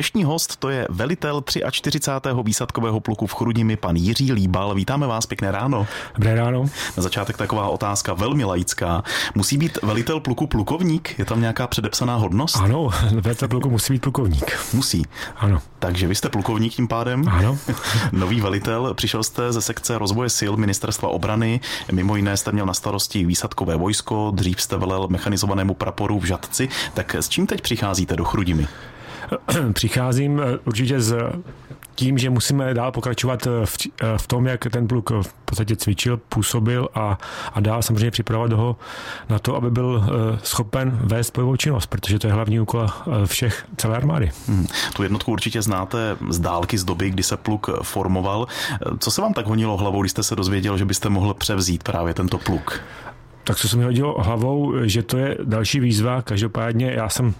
Dnešní host to je velitel 43. výsadkového pluku v Chrudimi, pan Jiří Líbal. Vítáme vás, pěkné ráno. Dobré ráno. Na začátek taková otázka velmi laická. Musí být velitel pluku plukovník? Je tam nějaká předepsaná hodnost? Ano, velitel pluku musí být plukovník. Musí. Ano. Takže vy jste plukovník tím pádem? Ano. Nový velitel. Přišel jste ze sekce rozvoje sil ministerstva obrany. Mimo jiné jste měl na starosti výsadkové vojsko, dřív jste velel mechanizovanému praporu v Žadci. Tak s čím teď přicházíte do Chrudimi? Přicházím eh, určitě s tím, že musíme dál pokračovat eh, v, eh, v tom, jak ten pluk v podstatě cvičil, působil a, a dál samozřejmě připravovat ho na to, aby byl schopen vést bojovou činnost, protože to je hlavní úkol všech celé armády. Hmm. Tu jednotku určitě znáte z dálky z doby, kdy se pluk formoval. Co se vám tak honilo hlavou, když jste se dozvěděl, že byste mohl převzít právě tento pluk? Tak co se mi hodilo hlavou, že to je další výzva. Každopádně já jsem,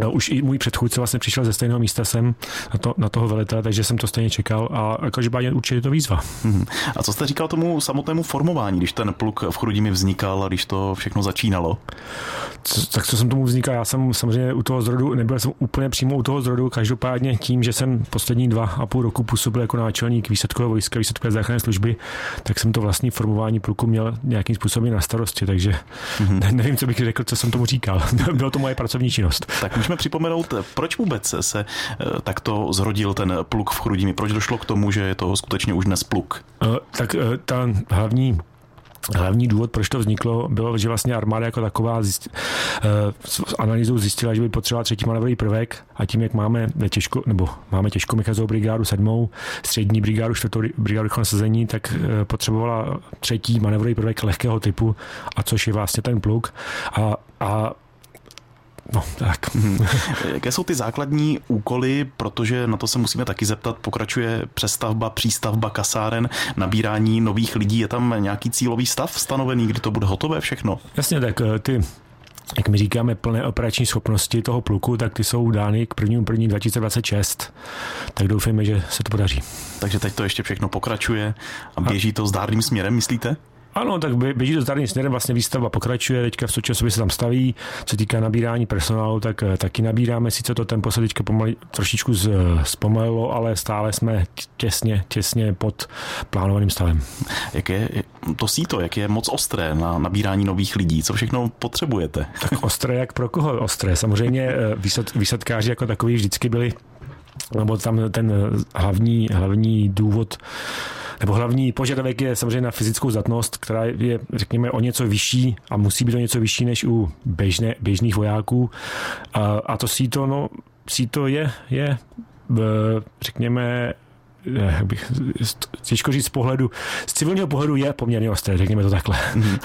no, už i můj předchůdce vlastně přišel ze stejného místa sem na, to, na toho velitele, takže jsem to stejně čekal a každopádně určitě je to výzva. Hmm. A co jste říkal tomu samotnému formování, když ten pluk v Chrudimi vznikal a když to všechno začínalo? Co, tak co jsem tomu vznikal? Já jsem samozřejmě u toho zrodu, nebyl jsem úplně přímo u toho zrodu, každopádně tím, že jsem poslední dva a půl roku působil jako náčelník výsadkového vojska, výsadkové záchranné služby, tak jsem to vlastní formování pluku měl nějakým způsobem na starost prostě, takže mm-hmm. nevím, co bych řekl, co jsem tomu říkal. Bylo to moje pracovní činnost. Tak můžeme připomenout, proč vůbec se eh, takto zrodil ten pluk v Chrudimi? Proč došlo k tomu, že je to skutečně už dnes pluk? Uh, tak uh, ta hlavní Hlavní důvod, proč to vzniklo, bylo, že vlastně armáda jako taková zjist, uh, s analýzou zjistila, že by potřebovala třetí manevrový prvek a tím, jak máme těžko, nebo máme těžko Michazovou brigádu sedmou, střední brigádu, čtvrtou brigádu rychlého nasazení, tak uh, potřebovala třetí manevrový prvek lehkého typu, a což je vlastně ten pluk. A, a No, tak. Jaké jsou ty základní úkoly, protože na to se musíme taky zeptat, pokračuje přestavba, přístavba kasáren, nabírání nových lidí, je tam nějaký cílový stav stanovený, kdy to bude hotové všechno? Jasně, tak eh, ty jak my říkáme, plné operační schopnosti toho pluku, tak ty jsou dány k 1. 1. 2026. Tak doufejme, že se to podaří. Takže teď to ještě všechno pokračuje a běží to zdárným směrem, myslíte? Ano, tak běží to zdárným směrem, vlastně výstavba pokračuje, teďka v současnosti se tam staví, co týká nabírání personálu, tak eh, taky nabíráme, sice to tempo se teďka pomali, trošičku zpomalilo, ale stále jsme těsně, těsně pod plánovaným stavem. Jak je to síto, jak je moc ostré na nabírání nových lidí, co všechno potřebujete? Tak ostré, jak pro koho ostré? Samozřejmě eh, výsad, výsadkáři jako takový vždycky byli, nebo tam ten hlavní, hlavní důvod nebo hlavní požadavek je samozřejmě na fyzickou zatnost, která je, řekněme, o něco vyšší a musí být o něco vyšší než u běžné, běžných vojáků. A, a to síto, no, síto je, je řekněme, jak bych, těžko říct z pohledu, z civilního pohledu je poměrně ostré, řekněme to takhle. Mhm.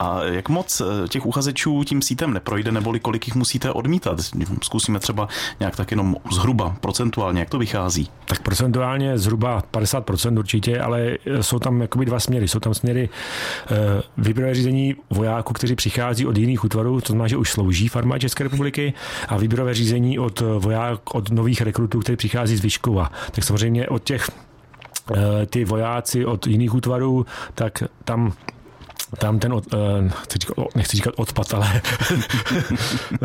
A jak moc eh, těch uchazečů tím sítem neprojde, neboli kolik jich musíte odmítat? Zkusíme třeba nějak tak jenom zhruba procentuálně, jak to vychází? Tak procentuálně zhruba 50% určitě, ale jsou tam jakoby dva směry. Jsou tam směry eh, výběrové řízení vojáků, kteří přichází od jiných útvarů, to znamená, že už slouží v armádě České republiky, a výběrové řízení od voják, od nových rekrutů, kteří přichází z Vyškova. Tak samozřejmě od těch těch eh, ty vojáci od jiných útvarů, tak tam tam ten, eh, nechci říkat, nechci říkat odpad, ale eh,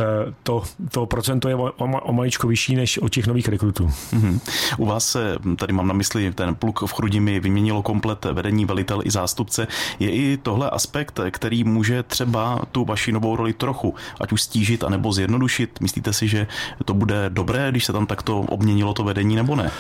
to, to procento je o, o maličko vyšší než od těch nových rekrutů. Mm-hmm. U vás se, tady mám na mysli, ten pluk v Chrudimi vyměnilo komplet vedení, velitel i zástupce. Je i tohle aspekt, který může třeba tu vaši novou roli trochu, ať už stížit, anebo zjednodušit? Myslíte si, že to bude dobré, když se tam takto obměnilo to vedení, nebo ne?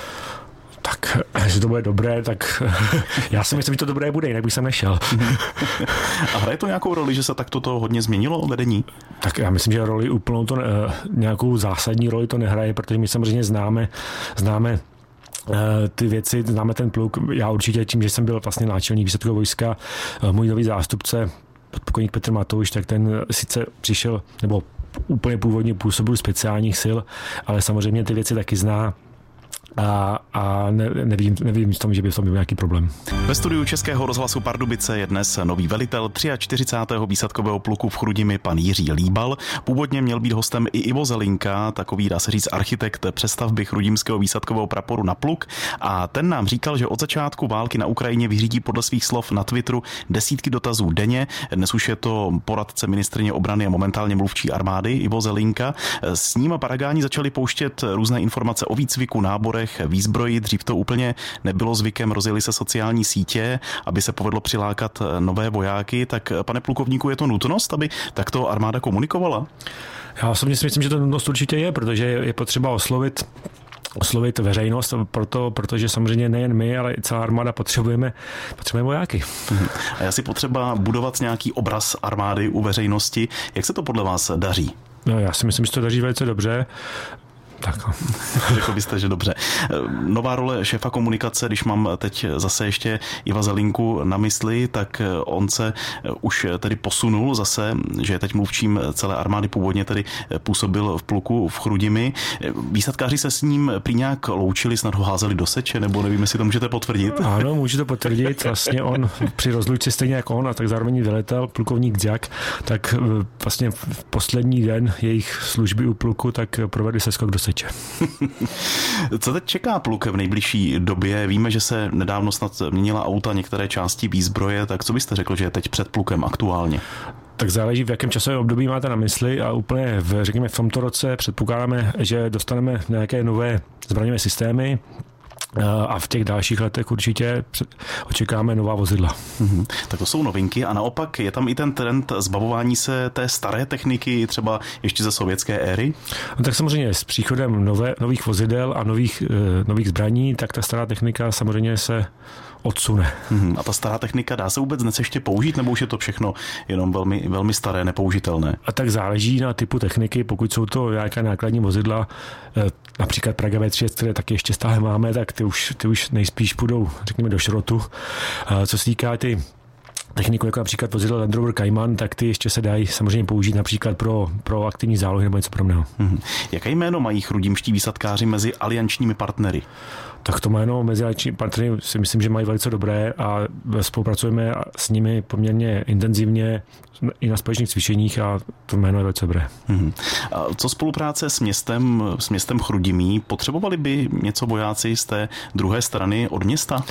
tak jestli to bude dobré, tak já si myslím, že to dobré bude, jinak bych sem nešel. A hraje to nějakou roli, že se takto to hodně změnilo vedení? Tak já myslím, že roli úplnou to, eh, nějakou zásadní roli to nehraje, protože my samozřejmě známe, známe eh, ty věci, známe ten pluk. Já určitě tím, že jsem byl vlastně náčelník výsadkového vojska, eh, můj nový zástupce, podpokojník Petr Matouš, tak ten sice přišel, nebo úplně původně působil speciálních sil, ale samozřejmě ty věci taky zná a, a ne, nevím, nevím tom, že by v tom byl nějaký problém. Ve studiu Českého rozhlasu Pardubice je dnes nový velitel 43. výsadkového pluku v Chrudimi pan Jiří Líbal. Původně měl být hostem i Ivo Zelinka, takový dá se říct architekt přestavby chrudimského výsadkového praporu na pluk a ten nám říkal, že od začátku války na Ukrajině vyřídí podle svých slov na Twitteru desítky dotazů denně. Dnes už je to poradce ministrině obrany a momentálně mluvčí armády Ivo Zelinka. S ním a Paragáni začali pouštět různé informace o výcviku, náborech, těch výzbrojí. Dřív to úplně nebylo zvykem, rozjeli se sociální sítě, aby se povedlo přilákat eh, nové vojáky. Tak eh, pane plukovníku, je to nutnost, aby takto armáda komunikovala? Já osobně si myslím, že to nutnost určitě je, protože je potřeba oslovit oslovit veřejnost, proto, protože samozřejmě nejen my, ale i celá armáda potřebujeme, potřebujeme vojáky. Mhm. A já si potřeba budovat nějaký obraz armády u veřejnosti. Jak se to podle vás daří? No, já si myslím, že to daří velice dobře. Tak. Řekl byste, že dobře. Nová role šéfa komunikace, když mám teď zase ještě Iva Zelinku na mysli, tak on se už tedy posunul zase, že je teď mluvčím celé armády, původně tedy působil v pluku v Chrudimi. Výsadkáři se s ním prý nějak loučili, snad ho házeli do seče, nebo nevím, jestli to můžete potvrdit. Ano, můžu to potvrdit. Vlastně on při rozlučce stejně jako on, a tak zároveň velitel, plukovník Dziak, tak eh, vlastně v poslední den jejich služby u pluku, tak provedli se skok do seče řidiče. Co teď čeká pluk v nejbližší době? Víme, že se nedávno snad měnila auta, některé části výzbroje, tak co byste řekl, že je teď před plukem aktuálně? Tak záleží, v jakém časovém období máte na mysli a úplně, v, řekněme, v tomto roce předpokládáme, že dostaneme nějaké nové zbraňové systémy, a v těch dalších letech určitě očekáme nová vozidla. Mm-hmm. Tak to jsou novinky a naopak je tam i ten trend zbavování se té staré techniky, třeba ještě ze sovětské éry? No tak samozřejmě s příchodem nové, nových vozidel a nových, eh, nových zbraní, tak ta stará technika samozřejmě se odsune. Mm-hmm. A ta stará technika dá se vůbec dnes ještě použít, nebo už je to všechno jenom velmi, velmi staré, nepoužitelné? A tak záleží na typu techniky, pokud jsou to nějaké nákladní vozidla, eh, například Praga V3, které taky ještě stále máme, tak ty už, ty už nejspíš půjdou, řekněme, do šrotu. Co se týká ty techniku, jako například vozidlo Land Rover Cayman, tak ty ještě se dají samozřejmě použít například pro, pro aktivní zálohy nebo něco podobného. Mm-hmm. Jaké jméno mají chrudimští výsadkáři mezi aliančními partnery? Tak to jméno mezi aliančními partnery si myslím, že mají velice dobré a spolupracujeme s nimi poměrně intenzivně i na společných cvičeních a to jméno je velice dobré. Mm-hmm. A co spolupráce s městem, s městem Chrudimí? Potřebovali by něco vojáci z té druhé strany od města?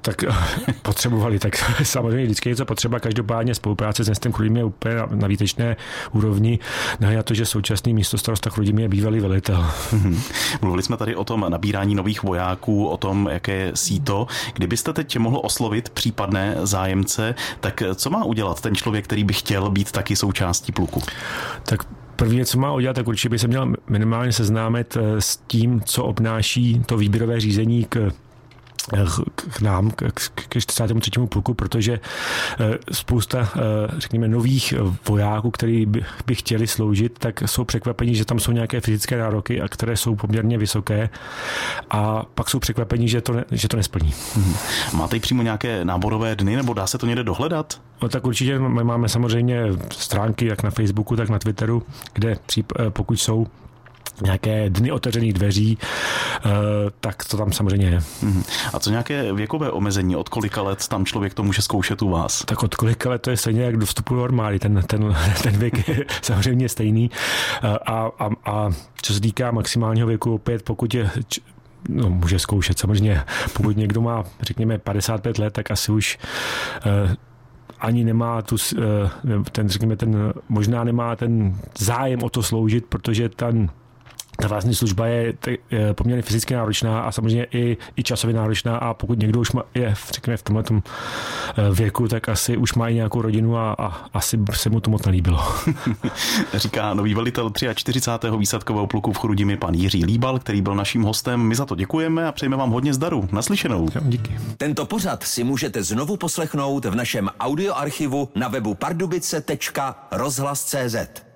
Tak potřebovali, tak samozřejmě vždycky je to potřeba, každopádně spolupráce s městem Chrudím je úplně na výtečné úrovni, na to, že současný místo starosta Chrudím je bývalý velitel. Mhm. Mluvili jsme tady o tom nabírání nových vojáků, o tom, jaké je síto. Kdybyste teď mohl oslovit případné zájemce, tak co má udělat ten člověk, který by chtěl být taky součástí pluku? Tak První, co má udělat, tak určitě by se měl minimálně seznámit eh, s tím, co obnáší to výběrové řízení k k nám, k, k 43. pluku, protože eh, spousta, eh, řekněme, nových vojáků, kteří by, chtěli sloužit, tak jsou překvapení, že tam jsou nějaké fyzické nároky, a které jsou poměrně vysoké a pak jsou překvapení, že to, ne, že to nesplní. Hmm. Máte přímo nějaké náborové dny, nebo dá se to někde dohledat? No, tak určitě máme samozřejmě stránky jak na Facebooku, tak na Twitteru, kde eh, pokud jsou nějaké dny otevřených dveří, eh, tak to tam samozřejmě je. Mhm. A co nějaké věkové omezení? Od kolika let tam člověk to může zkoušet u vás? Tak od kolika let to je stejně jak do vstupu do armády. Ten, ten, ten věk je samozřejmě stejný. Eh, a, a, a co se týká maximálního věku, opět pokud je no, může zkoušet samozřejmě. Pokud někdo má, řekněme, 55 let, tak asi už uh, ani nemá tu, ten, řekněme, ten, možná nemá ten zájem o to sloužit, protože ten ta vlastní služba je, poměrně fyzicky náročná a samozřejmě i, i časově náročná a pokud někdo už má, je řekněme, v tomhle eh, věku, tak asi už má i nějakou rodinu a, a asi se mu to moc nelíbilo. Říká nový velitel 43. výsadkového pluku v Chrudimi pan Jiří Líbal, který byl naším hostem. My za to děkujeme a přejeme vám hodně zdaru. Naslyšenou. Díky. Tento pořad si můžete znovu poslechnout v našem audioarchivu na webu pardubice.rozhlas.cz.